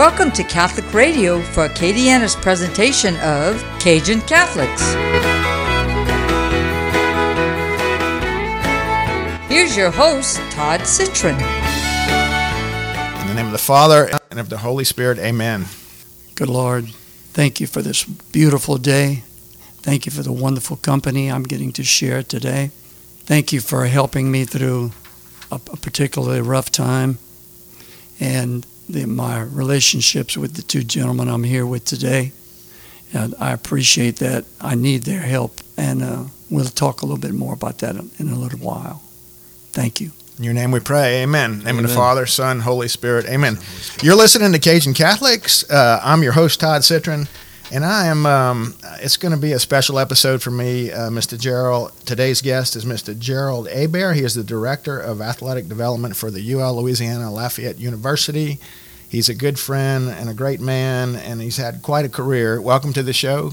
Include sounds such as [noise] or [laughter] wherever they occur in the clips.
Welcome to Catholic Radio for Acadiana's presentation of Cajun Catholics. Here's your host, Todd Citron. In the name of the Father and of the Holy Spirit, amen. Good Lord, thank you for this beautiful day. Thank you for the wonderful company I'm getting to share today. Thank you for helping me through a, a particularly rough time and the, my relationships with the two gentlemen I'm here with today. And I appreciate that. I need their help, and uh, we'll talk a little bit more about that in a little while. Thank you. In your name we pray. Amen. Name Amen. of the Father, Son, Holy Spirit. Amen. You're listening to Cajun Catholics. Uh, I'm your host, Todd Citron. And I am, um, it's going to be a special episode for me, uh, Mr. Gerald. Today's guest is Mr. Gerald Hebert. He is the Director of Athletic Development for the UL Louisiana Lafayette University. He's a good friend and a great man, and he's had quite a career. Welcome to the show.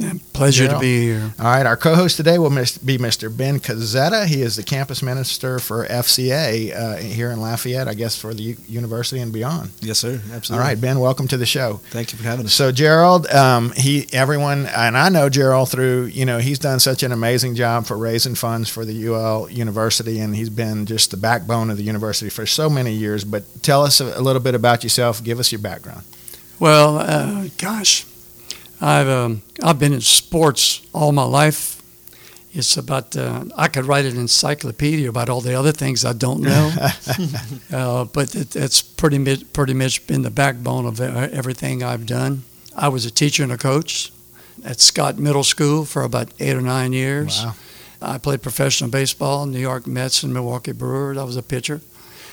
Yeah, pleasure to be here. All right, our co-host today will be Mr. Ben Cazzetta. He is the campus minister for FCA uh, here in Lafayette, I guess, for the U- university and beyond. Yes, sir. Absolutely. All right, Ben, welcome to the show. Thank you for having us. So, Gerald, um, he, everyone, and I know Gerald through, you know, he's done such an amazing job for raising funds for the UL University, and he's been just the backbone of the university for so many years. But tell us a, a little bit about yourself. Give us your background. Well, uh, gosh, I've um, I've been in sports all my life. It's about uh, I could write an encyclopedia about all the other things I don't know, [laughs] uh, but it, it's pretty much, pretty much been the backbone of everything I've done. I was a teacher and a coach at Scott Middle School for about eight or nine years. Wow. I played professional baseball, New York Mets and Milwaukee Brewers. I was a pitcher.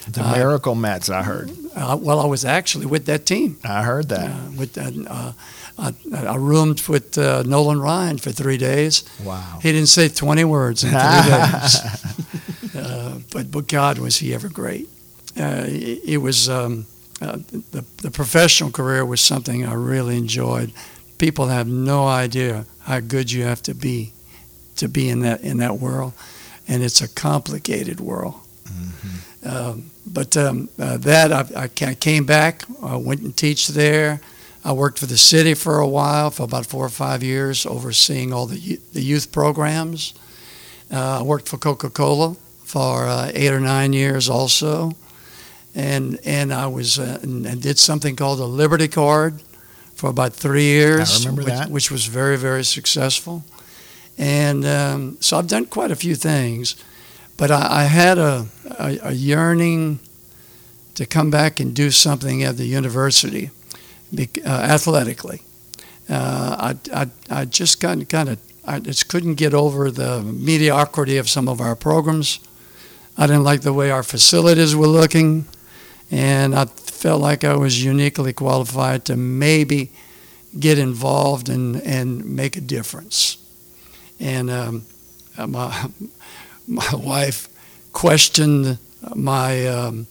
The Miracle Mets, I heard. Uh, well, I was actually with that team. I heard that. Uh, with uh, I, I roomed with uh, Nolan Ryan for three days. Wow. He didn't say 20 words in three [laughs] days. uh, but, but God, was he ever great. Uh, it, it, was, um, uh, the, the professional career was something I really enjoyed. People have no idea how good you have to be to be in that, in that world. And it's a complicated world. Mm-hmm. Um, but um, uh, that, I, I came back, I went and teach there. I worked for the city for a while, for about four or five years, overseeing all the, the youth programs. Uh, I worked for Coca Cola for uh, eight or nine years also. And, and I was uh, and did something called a Liberty Card for about three years, which, which, was very, very successful. And um, so I've done quite a few things, but I, I had a, a, a yearning to come back and do something at the university uh, athletically. Uh, I, I, I just kind kind of I just couldn't get over the mediocrity of some of our programs. I didn't like the way our facilities were looking, and I felt like I was uniquely qualified to maybe get involved and, and make a difference. And um, my, my wife questioned my um,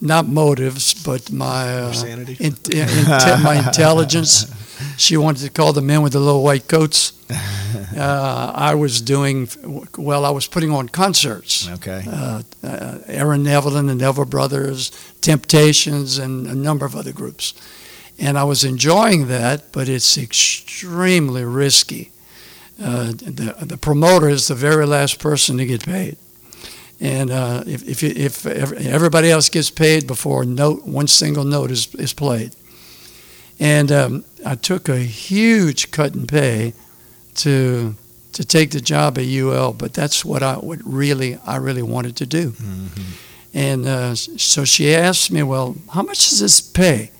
not motives, but my uh, in, in, in, my [laughs] intelligence. She wanted to call the men with the little white coats. [laughs] Uh, I was doing well. I was putting on concerts. Okay. Uh, uh, Aaron Neville and the Neville Brothers, Temptations, and a number of other groups, and I was enjoying that. But it's extremely risky. Uh, the the promoter is the very last person to get paid. And uh, if, if, if everybody else gets paid before note, one single note is, is played. And um, I took a huge cut in pay to to take the job at UL, but that's what I what really I really wanted to do. Mm-hmm. And uh, so she asked me, "Well, how much does this pay?"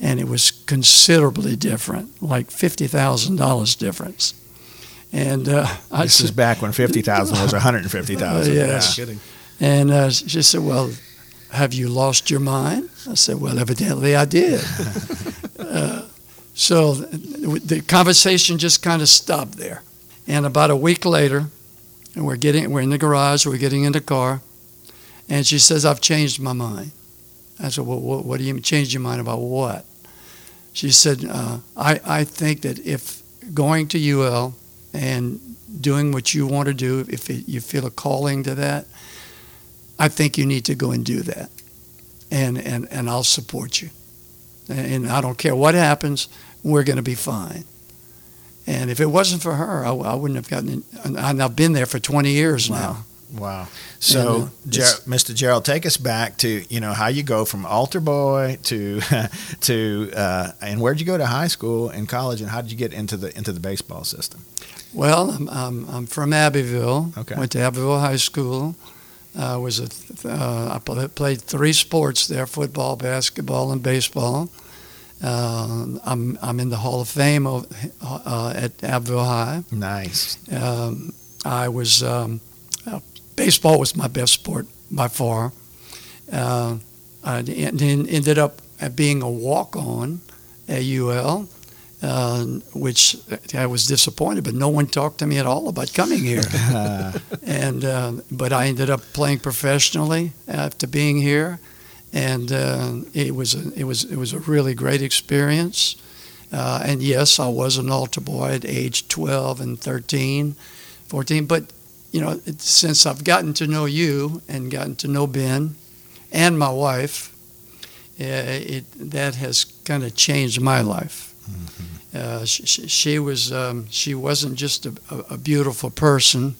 And it was considerably different, like fifty thousand dollars difference. And uh, I this said, is back when fifty thousand was [laughs] one hundred and fifty thousand. Uh, yes. Yeah. And uh, she said, "Well, have you lost your mind?" I said, "Well, evidently I did." [laughs] Uh, so the conversation just kind of stopped there. And about a week later, and we're getting we're in the garage, we're getting in the car, and she says, "I've changed my mind." I said, "Well, what, what do you mean change your mind about what?" She said, uh, "I I think that if going to UL and doing what you want to do, if it, you feel a calling to that, I think you need to go and do that. And, and, and I'll support you. and I don't care what happens, we're going to be fine. And if it wasn't for her, I, I wouldn't have gotten. In, and I've been there for 20 years Wow. now. Wow. So, And, uh, Ger- Mr. Gerald, take us back to you know how you go from altar boy to [laughs] to uh, and where'd you go to high school and college, and how did you get into the into the baseball system? Well, I'm, I'm, I'm from Abbeville. Okay. Went to Abbeville High School. Uh, was a th- uh, I played three sports there: football, basketball, and baseball. Uh, I'm I'm in the Hall of Fame of, uh, at Abbeville High. Nice. Um, I was um, baseball was my best sport by far. Uh, I en- en- ended up being a walk on at UL, uh, which I was disappointed, but no one talked to me at all about coming here. [laughs] And uh, but I ended up playing professionally after being here, and uh, it was a, it was it was a really great experience. Uh, and yes, I was an altar boy at age 12 and 13, 14. But you know, since I've gotten to know you and gotten to know Ben and my wife, uh, it that has kind of changed my life. Uh, she, she, was um, she wasn't just a, a, beautiful person;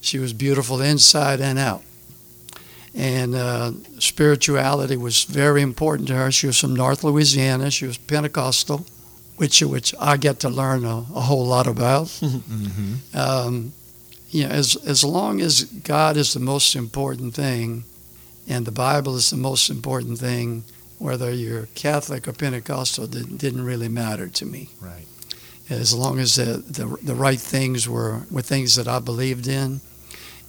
she was beautiful inside and out. And uh, spirituality was very important to her. She was from North Louisiana. She was Pentecostal, which which I get to learn a, a whole lot about. [laughs] hmm Um, you know, as as long as God is the most important thing, and the Bible is the most important thing, whether you're Catholic or Pentecostal didn't, didn't really matter to me. Right. As long as the, the the right things were were things that I believed in,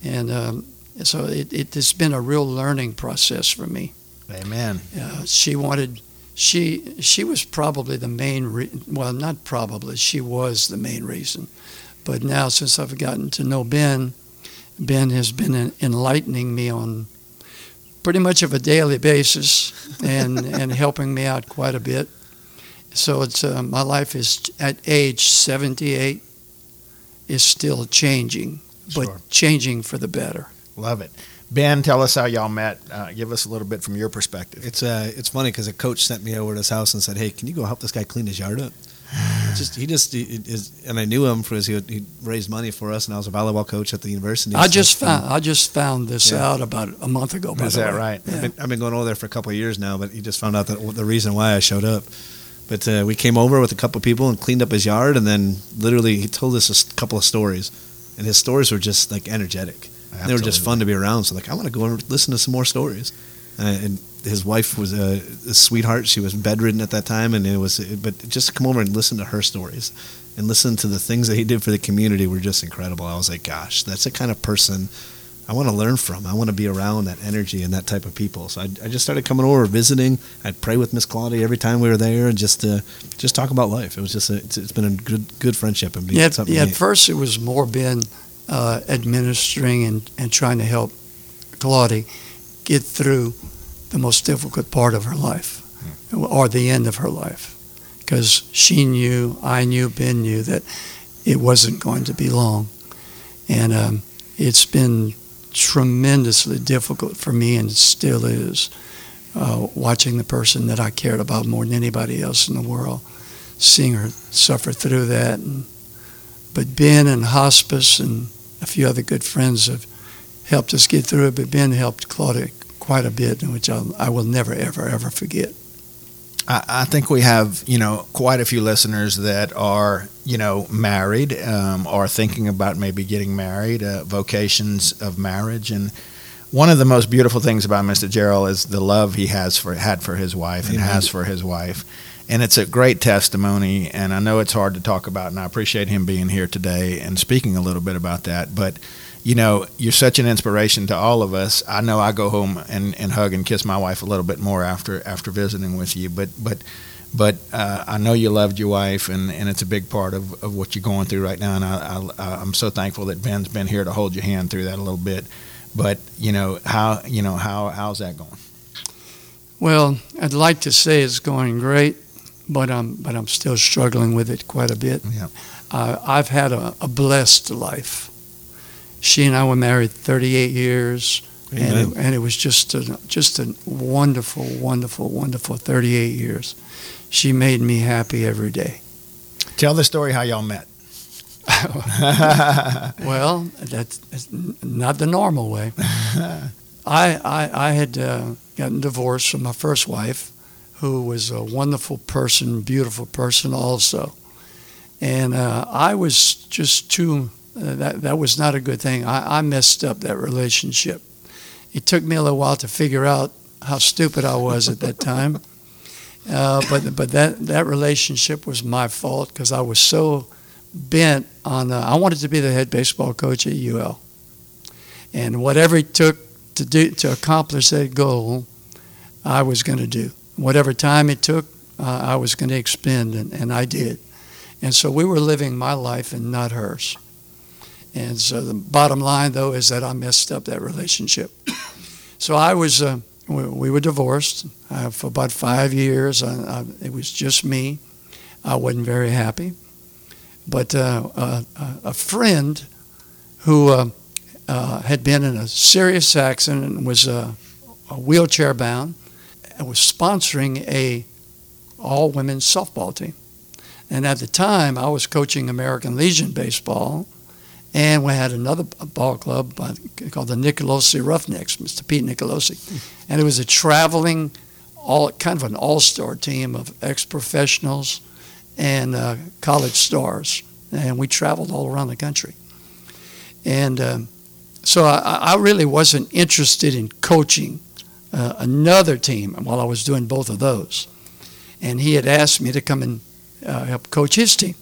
and um, so it, it has been a real learning process for me. Amen. Uh, she wanted. She she was probably the main re- well not probably she was the main reason, but now since I've gotten to know Ben, Ben has been enlightening me on pretty much of a daily basis and [laughs] and helping me out quite a bit. So it's uh, my life is at age 78 is still changing, but Sure. changing for the better. Love it. Ben, tell us how y'all met. Uh, give us a little bit from your perspective. It's uh, it's funny because a coach sent me over to his house and said, "Hey, can you go help this guy clean his yard up?" Just he just he, is, and I knew him because he, he raised money for us, and I was a volleyball coach at the university. I so- just found I just found this Yeah. out about a month ago. By Is the that way. right? Yeah. I've been, I've been going over there for a couple of years now, but he just found out that the reason why I showed up. But uh, we came over with a couple of people and cleaned up his yard, and then literally he told us a couple of stories, and his stories were just like energetic. And They were just fun to be around. So like, I want to go and listen to some more stories. Uh, and his wife was a, a sweetheart. She was bedridden at that time, and it was. But just to come over and listen to her stories, and listen to the things that he did for the community were just incredible. I was like, gosh, that's the kind of person I want to learn from. I want to be around that energy and that type of people. So I, I just started coming over, visiting. I'd pray with Miss Claudia every time we were there, and just uh, just talk about life. It was just a, it's, it's been a good good friendship and Yeah, at- something yeah, at first it was more Ben uh, administering and, and trying to help Claudia get through the most difficult part of her life or the end of her life. Because she knew, I knew, Ben knew that it wasn't going to be long. And um, it's been tremendously difficult for me and still is uh, watching the person that I cared about more than anybody else in the world, seeing her suffer through that. And, but Ben and hospice and a few other good friends have helped us get through it. But Ben helped Claudia quite a bit, which I'll, I will never, ever, ever forget. I, I think we have, you know, quite a few listeners that are, you know, married, um, or thinking about maybe getting married, uh, vocations of marriage, and one of the most beautiful things about Mr. Gerald is the love he has for had for his wife and Amen. has for his wife, and it's a great testimony. And I know it's hard to talk about, and I appreciate him being here today and speaking a little bit about that, but. You know, you're such an inspiration to all of us. I know I go home and, and hug and kiss my wife a little bit more after after visiting with you, but but but uh, I know you loved your wife, and, and it's a big part of, of what you're going through right now. And I, I, I'm so thankful that Ben's been here to hold your hand through that a little bit. But you know how you know how how's that going? Well, I'd like to say it's going great, but I'm but I'm still struggling with it quite a bit. Yeah. Uh, I've had a, a blessed life. She and I were married 38 years. and it, and it was just a, just a wonderful, wonderful, wonderful 38 years. She made me happy every day. Tell the story how y'all met. [laughs] well, that's, that's not the normal way. [laughs] I, I, I had uh, gotten divorced from my first wife, who was a wonderful person, beautiful person also. And uh, I was just too, uh, that, that was not a good thing. I, I messed up that relationship. It took me a little while to figure out how stupid I was at that time. [laughs] Uh, but but that, that relationship was my fault because I was so bent on, uh, I wanted to be the head baseball coach at UL. And whatever it took to, do, to accomplish that goal, I was going to do. Whatever time it took, uh, I was going to expend, and, and I did. And so we were living my life and not hers. And so the bottom line, though, is that I messed up that relationship. So I was, uh, we were divorced uh, for about five years. I, I, it was just me. I wasn't very happy. But uh, a, a, friend who uh, uh, had been in a serious accident and was uh, wheelchair bound and was sponsoring a all women's softball team. And at the time, I was coaching American Legion baseball, and we had another ball club called the Nicolosi Roughnecks, Mr. Pete Nicolosi. And it was a traveling, all kind of an all-star team of ex-professionals and uh, college stars. And we traveled all around the country. And um, so I, I, really wasn't interested in coaching uh, another team while I was doing both of those. And he had asked me to come and uh, help coach his team.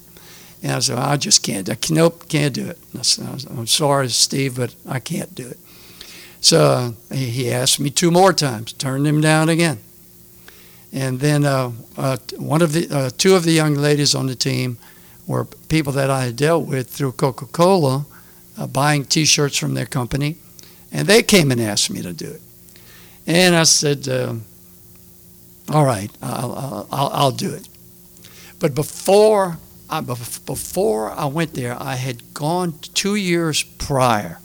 And I said, I just can't. I can, nope, can't do it. I said, I'm sorry, Steve, but I can't do it. So uh, he asked me two more times, turned him down again. And then uh, uh, one of the uh, two of the young ladies on the team were people that I had dealt with through Coca-Cola, uh, buying T-shirts from their company, and they came and asked me to do it. And I said, uh, "All right, I'll, I'll, I'll do it." But before I, before I went there, I had gone two years prior.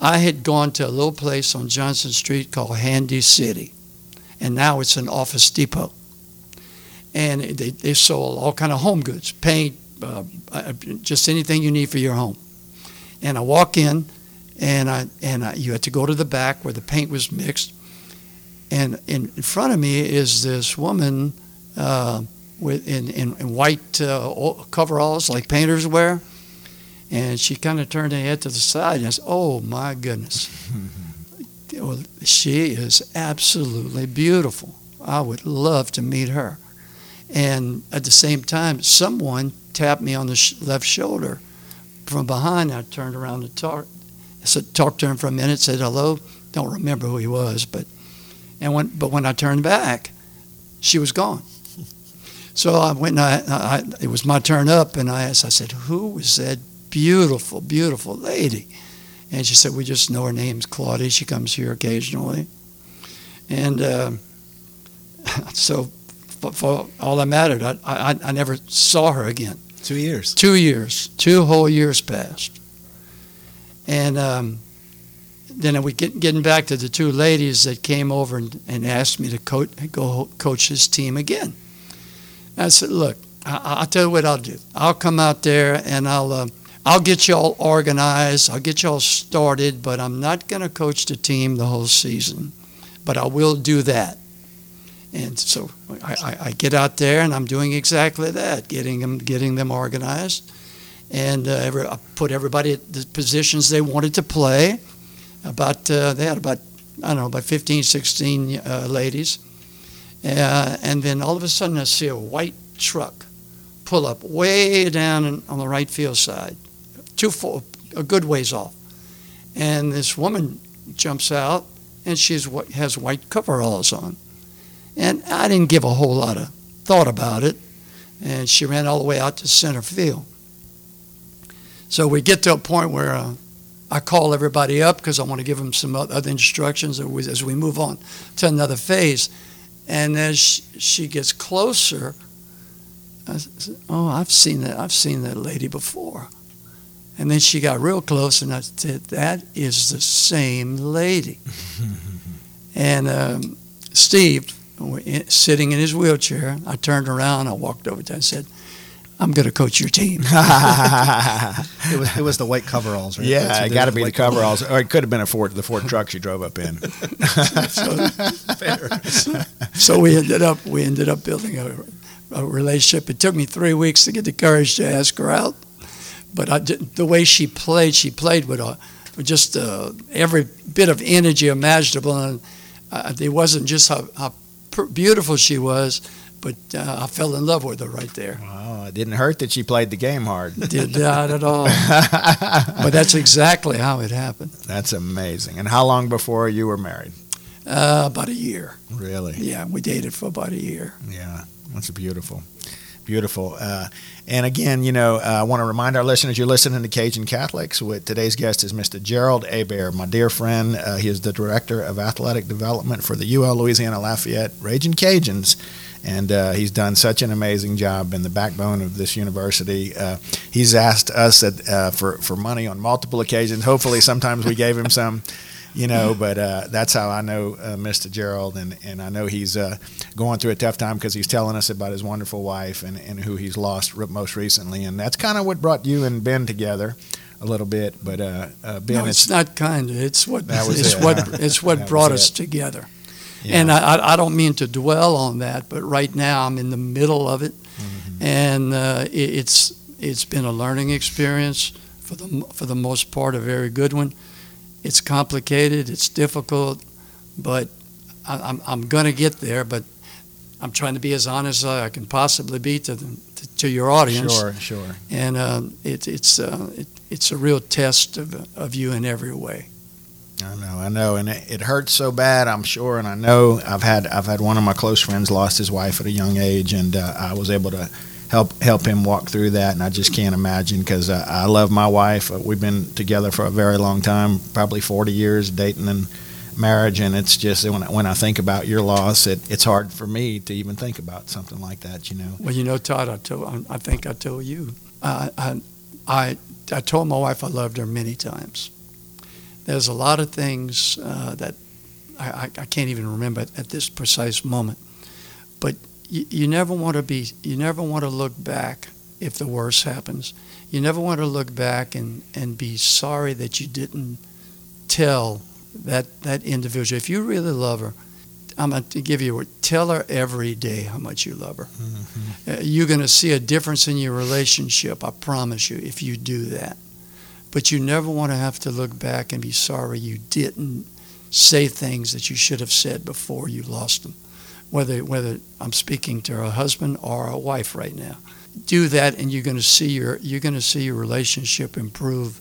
I had gone to a little place on Johnson Street called Handy City, and now it's an Office Depot. And they, they sold all kind of home goods, paint, uh, uh, just anything you need for your home. And I walk in, and I and I, you had to go to the back where the paint was mixed. And in, in front of me is this woman. Uh, with in, in, in white uh, coveralls like painters wear. And she kind of turned her head to the side and said, Oh my goodness. [laughs] well, she is absolutely beautiful. I would love to meet her. And at the same time, someone tapped me on the sh- left shoulder from behind. I turned around and talked. Said, talked to him for a minute, said hello. Don't remember who he was, but and when but when I turned back, she was gone. So I went and I, I, it was my turn up, and I asked, I said, who was that beautiful, beautiful lady? And she said, we just know her name's Claudia. She comes here occasionally. And uh, [laughs] so for, for, all that mattered, I, I, I never saw her again. Two years. Two years. Two whole years passed. And um, then we get getting back to the two ladies that came over and, and asked me to co- go coach this team again. I said, look, I, will tell you what I'll do. I'll come out there and I'll, uh, I'll get y'all organized. I'll get y'all started, but I'm not going to coach the team the whole season. But I will do that. And so I, I, I get out there and I'm doing exactly that, getting them, getting them organized. And uh, every, I put everybody at the positions they wanted to play. About, uh, they had about, I don't know, about 15, 16 uh, ladies uh, and then all of a sudden, I see a white truck pull up way down on the right field side, two full, a good ways off. And this woman jumps out, and she has white coveralls on. And I didn't give a whole lot of thought about it. And she ran all the way out to center field. So we get to a point where uh, I call everybody up because I want to give them some other instructions as we move on to another phase. And as she gets closer, I said, "Oh, I've seen that. I've seen that lady before." And then she got real close, and I said, "That is the same lady." [laughs] and um, Steve, sitting in his wheelchair, I turned around, I walked over to him and said, I'm going to coach your team. [laughs] [laughs] it was it was the white coveralls, right? Yeah, it got to be the coveralls, or it could have been a Ford, the Ford truck she drove up in. [laughs] so, so, we ended up we ended up building a, a, relationship. It took me three weeks to get the courage to ask her out, but I did, the way she played, she played with, a, with just uh, every bit of energy imaginable, and uh, it wasn't just how, how beautiful she was, but uh, I fell in love with her right there. Wow, it didn't hurt that she played the game hard. Did not at all. [laughs] but that's exactly how it happened. That's amazing. And how long before you were married? Uh, about a year. Really? Yeah, we dated for about a year. Yeah, that's beautiful. Beautiful. Uh, and again, you know, uh, I want to remind our listeners you're listening to Cajun Catholics. With today's guest is Mr. Gerald Hebert, my dear friend. Uh, he is the director of athletic development for the UL Louisiana Lafayette Raging Cajuns, and uh, he's done such an amazing job in the backbone of this university. Uh, he's asked us at, uh, for for money on multiple occasions. Hopefully, sometimes we gave him some [laughs] you know. But uh, that's how I know uh, Mr. Gerald, and, and I know he's uh, going through a tough time because he's telling us about his wonderful wife and, and who he's lost most recently, and that's kind of what brought you and Ben together a little bit. But uh, uh, Ben, no, it's, it's, not kind. It's what it's it, what huh? [laughs] it's what brought us it. together. Yeah. And I, I don't mean to dwell on that, but right now I'm in the middle of it, mm-hmm. and uh, it, it's it's been a learning experience for the for the most part, a very good one. It's complicated, it's difficult, but I, I'm, I'm going to get there. But I'm trying to be as honest as I can possibly be to, the, to, to, your audience. Sure, sure. And uh, it, it's, uh, it, it's a real test of, of you in every way. I know, I know, and it, it, hurts so bad. I'm sure, and I know I've had I've had one of my close friends lost his wife at a young age, and uh, I was able to help help him walk through that. And I just can't imagine because uh, I love my wife. We've been together for a very long time, probably 40 years, dating and marriage. And it's just when I, when I think about your loss, it, it's hard for me to even think about something like that. You know. Well, you know, Todd, I told I think I told you, uh, I I I told my wife I loved her many times. There's a lot of things uh, that I, I can't even remember at this precise moment, but you, you never want to be you never want to look back if the worst happens. You never want to look back and, and be sorry that you didn't tell that that individual. If you really love her, I'm going to give you a word. Tell her every day how much you love her. Mm-hmm. Uh, you're going to see a difference in your relationship, I promise you, if you do that. But you never want to have to look back and be sorry you didn't say things that you should have said before you lost them whether whether I'm speaking to a husband or a wife right now. Do that, and you're going to see your you're going to see your relationship improve,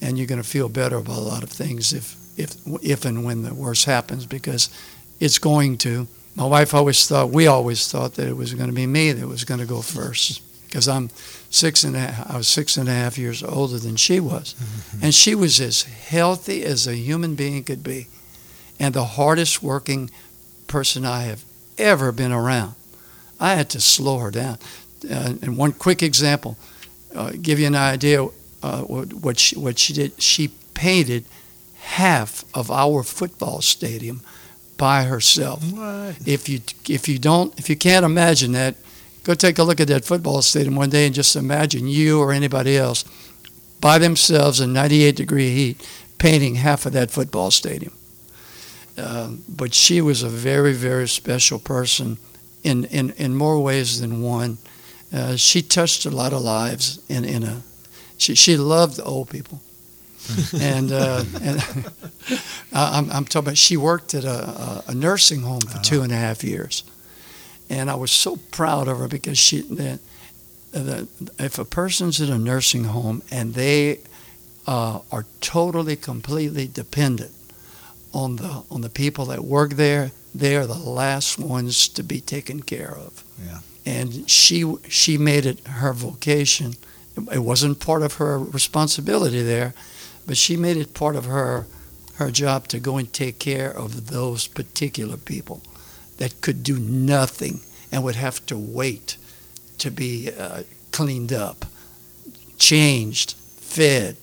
and you're going to feel better about a lot of things if if if and when the worst happens because it's going to. My wife always thought we always thought that it was going to be me that was going to go first because I'm six and a half, I was six and a half years older than she was, mm-hmm. and she was as healthy as a human being could be, and the hardest working person I have ever been around. I had to slow her down. Uh, and one quick example, uh, give you an idea uh, what, what, she, what she did. She painted half of our football stadium by herself. What? If you if you don't if you can't imagine that, go take a look at that football stadium one day and just imagine you or anybody else by themselves in 98 degree heat painting half of that football stadium. Uh, but she was a very, very special person in, in, in more ways than one. Uh, she touched a lot of lives in, in a, she, she loved old people. [laughs] and uh, and [laughs] I'm, I'm talking about she worked at a, a nursing home for two and a half years, and I was so proud of her because she if a person's in a nursing home and they uh, are totally completely dependent on the on the people that work there. They are the last ones to be taken care of. Yeah. And she she made it her vocation. It wasn't part of her responsibility there, but she made it part of her her job to go and take care of those particular people that could do nothing and would have to wait to be uh, cleaned up, changed, fed.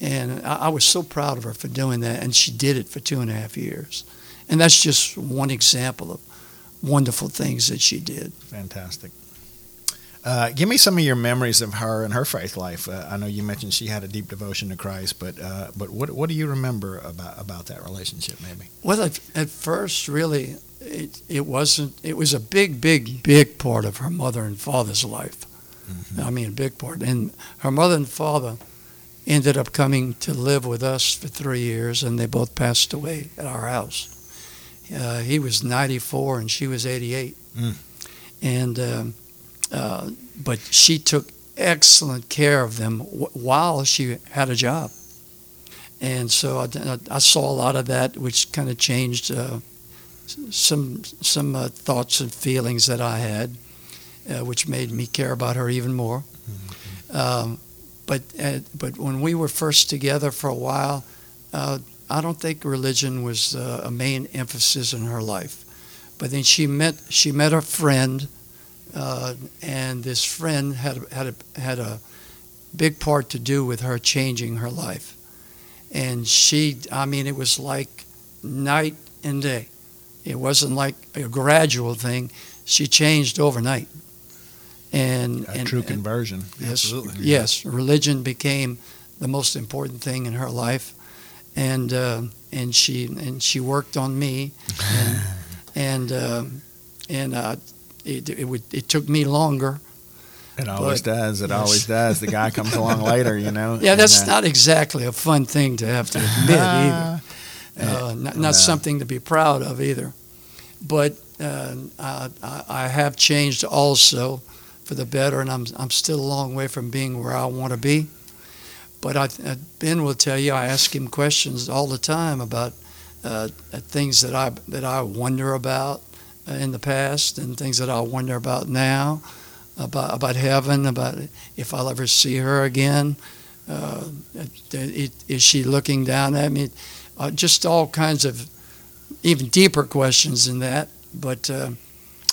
And I, I was so proud of her for doing that, and she did it for two and a half years. And that's just one example of wonderful things that she did. Fantastic. Uh, give me some of your memories of her and her faith life. Uh, I know you mentioned she had a deep devotion to Christ, but uh, but what what do you remember about about that relationship? Maybe. Well, at, at first, really, it it wasn't. It was a big, big, big part of her mother and father's life. Mm-hmm. I mean, a big part. And her mother and father ended up coming to live with us for three years, and they both passed away at our house. Uh, he was 94 and she was 88. Mm. And um, uh, but she took excellent care of them w- while she had a job. And so I, I, saw a lot of that, which kind of changed uh, some some uh, thoughts and feelings that I had, uh, which made me care about her even more. Mm-hmm. Um, but uh, but when we were first together for a while, uh, I don't think religion was a main emphasis in her life. But then she met she met a friend uh, and this friend had had a, had a big part to do with her changing her life. And she, I mean, it was like night and day. It wasn't like a gradual thing. She changed overnight. And a and, true and, conversion. Yes, Absolutely. Yes, religion became the most important thing in her life, and uh, and she and she worked on me, and [laughs] and uh, and uh, it, it, would, it took me longer. It always but, does. It yes. always does. The guy comes along later, you know. [laughs] Yeah, that's and, uh, not exactly a fun thing to have to admit either. [laughs] Uh, not, not something to be proud of either. But uh, I, I have changed also for the better, and I'm, I'm still a long way from being where I want to be. But I, uh, Ben will tell you, I ask him questions all the time about uh, things that I that I wonder about, uh, in the past and things that I wonder about now, about about heaven, about if I'll ever see her again. Uh, is she looking down at me? Uh, just all kinds of even deeper questions than that. But uh,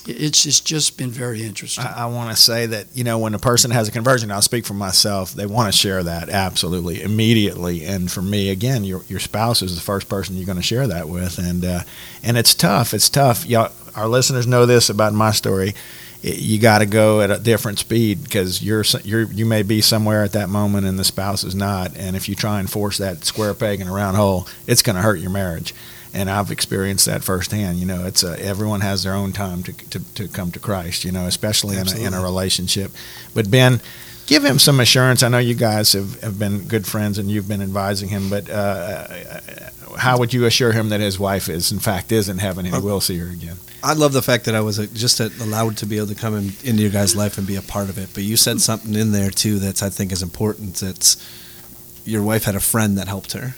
it's it's just been very interesting. I, I want to say that you know when a person has a conversion, I'll speak for myself. They want to share that absolutely immediately, and for me, again, your your spouse is the first person you're going to share that with, and uh, and it's tough. It's tough. Y'all, our listeners know this about my story. You got to go at a different speed because you're you're you may be somewhere at that moment and the spouse is not, and if you try and force that square peg in a round hole, it's going to hurt your marriage. And I've experienced that firsthand. You know, it's a, everyone has their own time to, to, to come to Christ. You know, especially in a, in a relationship. But Ben, give him some assurance. I know you guys have, have been good friends and you've been advising him, but uh, how would you assure him that his wife is, in fact, is in heaven and he will see her again? I love the fact that I was uh, just allowed to be able to come in, into your guys' life and be a part of it. But you said something in there too that I think is important. That's your wife had a friend that helped her,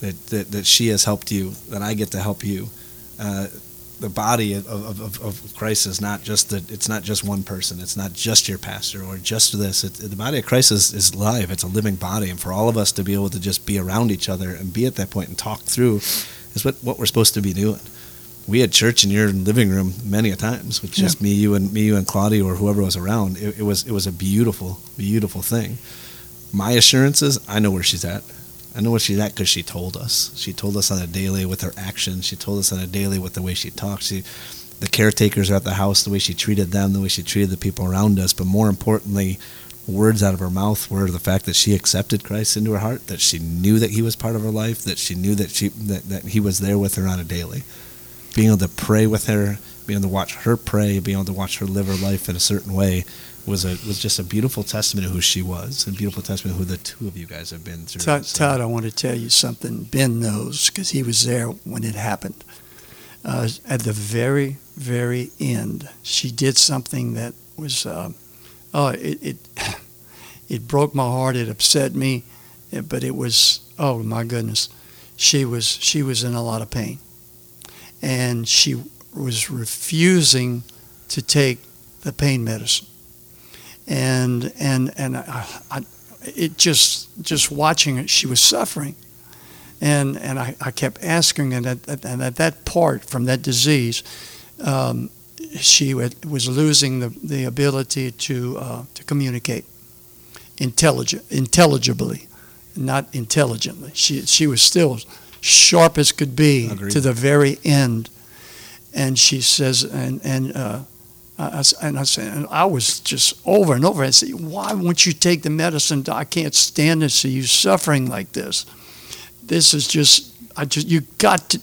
that that, that she has helped you, that I get to help you. Uh, the body of, of, of, Christ is not just that it's not just one person it's not just your pastor or just this it, the body of Christ is, is live it's a living body and for all of us to be able to just be around each other and be at that point and talk through is what, what we're supposed to be doing we had church in your living room many a times with just yeah. me you and me you and Claudia or whoever was around it, it was it was a beautiful beautiful thing my assurances I know where she's at I know where she's at because she told us. She told us on a daily with her actions. She told us on a daily with the way she talked. She, the caretakers are at the house, the way she treated them, the way she treated the people around us. But more importantly, words out of her mouth were the fact that she accepted Christ into her heart, that she knew that He was part of her life, that she knew that she that, that He was there with her on a daily. Being able to pray with her, being able to watch her pray, being able to watch her live her life in a certain way was a was just a beautiful testament of who she was, a beautiful testament of who the two of you guys have been through. Todd, so. Todd I want to tell you something. Ben knows because he was there when it happened. Uh, at the very very end, she did something that was uh, oh it, it [coughs] it broke my heart. It upset me, but it was oh my goodness, she was she was in a lot of pain, and she was refusing to take the pain medicine and and and I, I, it just just watching it, she was suffering, and and I, I kept asking, and at, and at that part from that disease, um, she was losing the, the ability to uh, to communicate, intelligent, intelligibly, not intelligently. She she was still sharp as could be Agreed. to the very end. And she says, and and uh, I, and I said, and I was just over and over. I said, why won't you take the medicine? I can't stand to see you suffering like this. This is just, I just, you got to.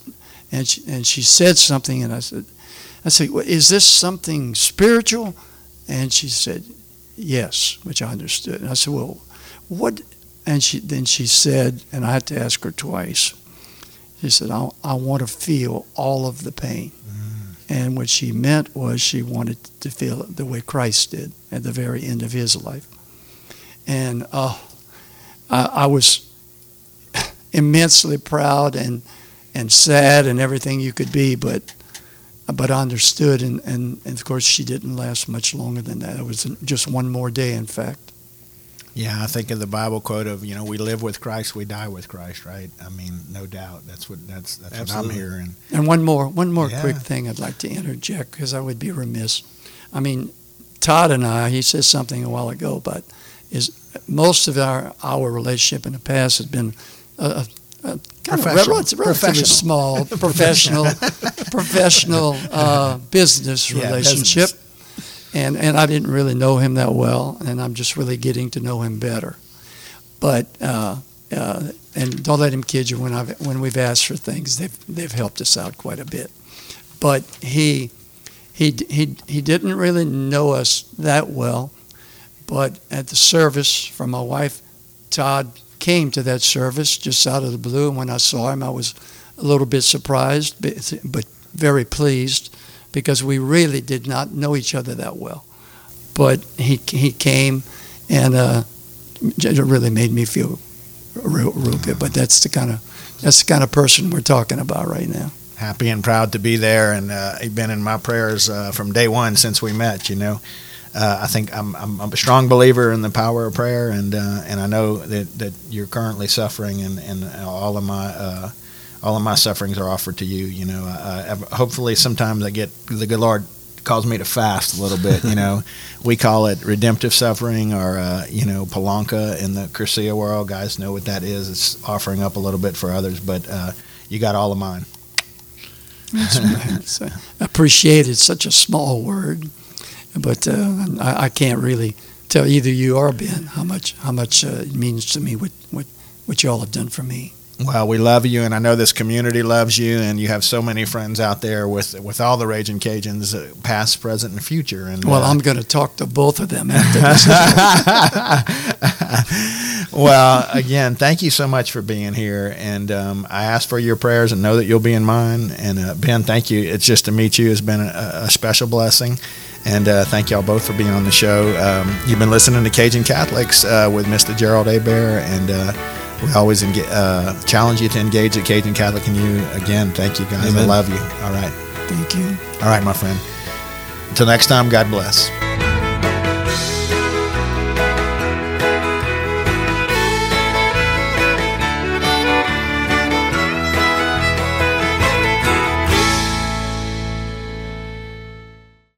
And she, and she said something, and I said, I said, well, is this something spiritual? And she said, yes, which I understood. And I said, well, what? And she then she said, and I had to ask her twice. She said, I, I want to feel all of the pain. And what she meant was she wanted to feel it the way Christ did at the very end of his life. And uh, I, I was immensely proud and, and sad and everything you could be, but but I understood. And, and, and of course, she didn't last much longer than that. It was just one more day, in fact. Yeah, I think of the Bible quote of you know we live with Christ, we die with Christ, right? I mean, no doubt. That's what that's that's what I'm hearing. And one more, one more Yeah. quick thing I'd like to interject because I would be remiss. I mean, Todd and I, he said something a while ago, but is most of our our relationship in the past has been a, a, a kind of relatively Professional. small, [laughs] professional, professional uh, business Yeah, relationship. business. And, and I didn't really know him that well, and I'm just really getting to know him better. But uh, uh, and don't let him kid you when I've when we've asked for things, they've they've helped us out quite a bit. But he he he he didn't really know us that well. But at the service from my wife, Todd came to that service just out of the blue, and when I saw him, I was a little bit surprised, but very pleased because we really did not know each other that well. But he he came, and uh, it really made me feel real, real good. But that's the kind of that's the kind of person we're talking about right now. Happy and proud to be there, and uh, you've been in my prayers uh, from day one since we met. You know, uh, I think I'm, I'm I'm a strong believer in the power of prayer, and uh, and I know that, that you're currently suffering, and, and all of my uh, all of my sufferings are offered to you. You know, uh, uh, hopefully sometimes I get the good Lord calls me to fast a little bit. You know, [laughs] we call it redemptive suffering, or uh, you know, palanca in the Cursillo world. Guys know what that is. It's offering up a little bit for others, but uh, you got all of mine. It's, uh, [laughs] appreciate is such a small word, but uh, I, I can't really tell either you or Ben how much how much uh, it means to me what what what y'all have done for me. Well, we love you, and I know this community loves you, and you have so many friends out there with with all the Raging Cajuns, uh, past, present, and future. And Well, uh, I'm going to talk to both of them after this. [laughs] well, again, thank you so much for being here, and um, I ask for your prayers and know that you'll be in mine. And uh, Ben, thank you. It's just to meet you has been a, a special blessing. And uh, thank y'all both for being on the show. Um, you've been listening to Cajun Catholics uh, with Mr. Gerald Hebert, and uh, we always enga- uh, challenge you to engage at Cajun Catholic. And you, again, thank you guys. I love you. All right. Thank you. All right, my friend. Until next time, God bless.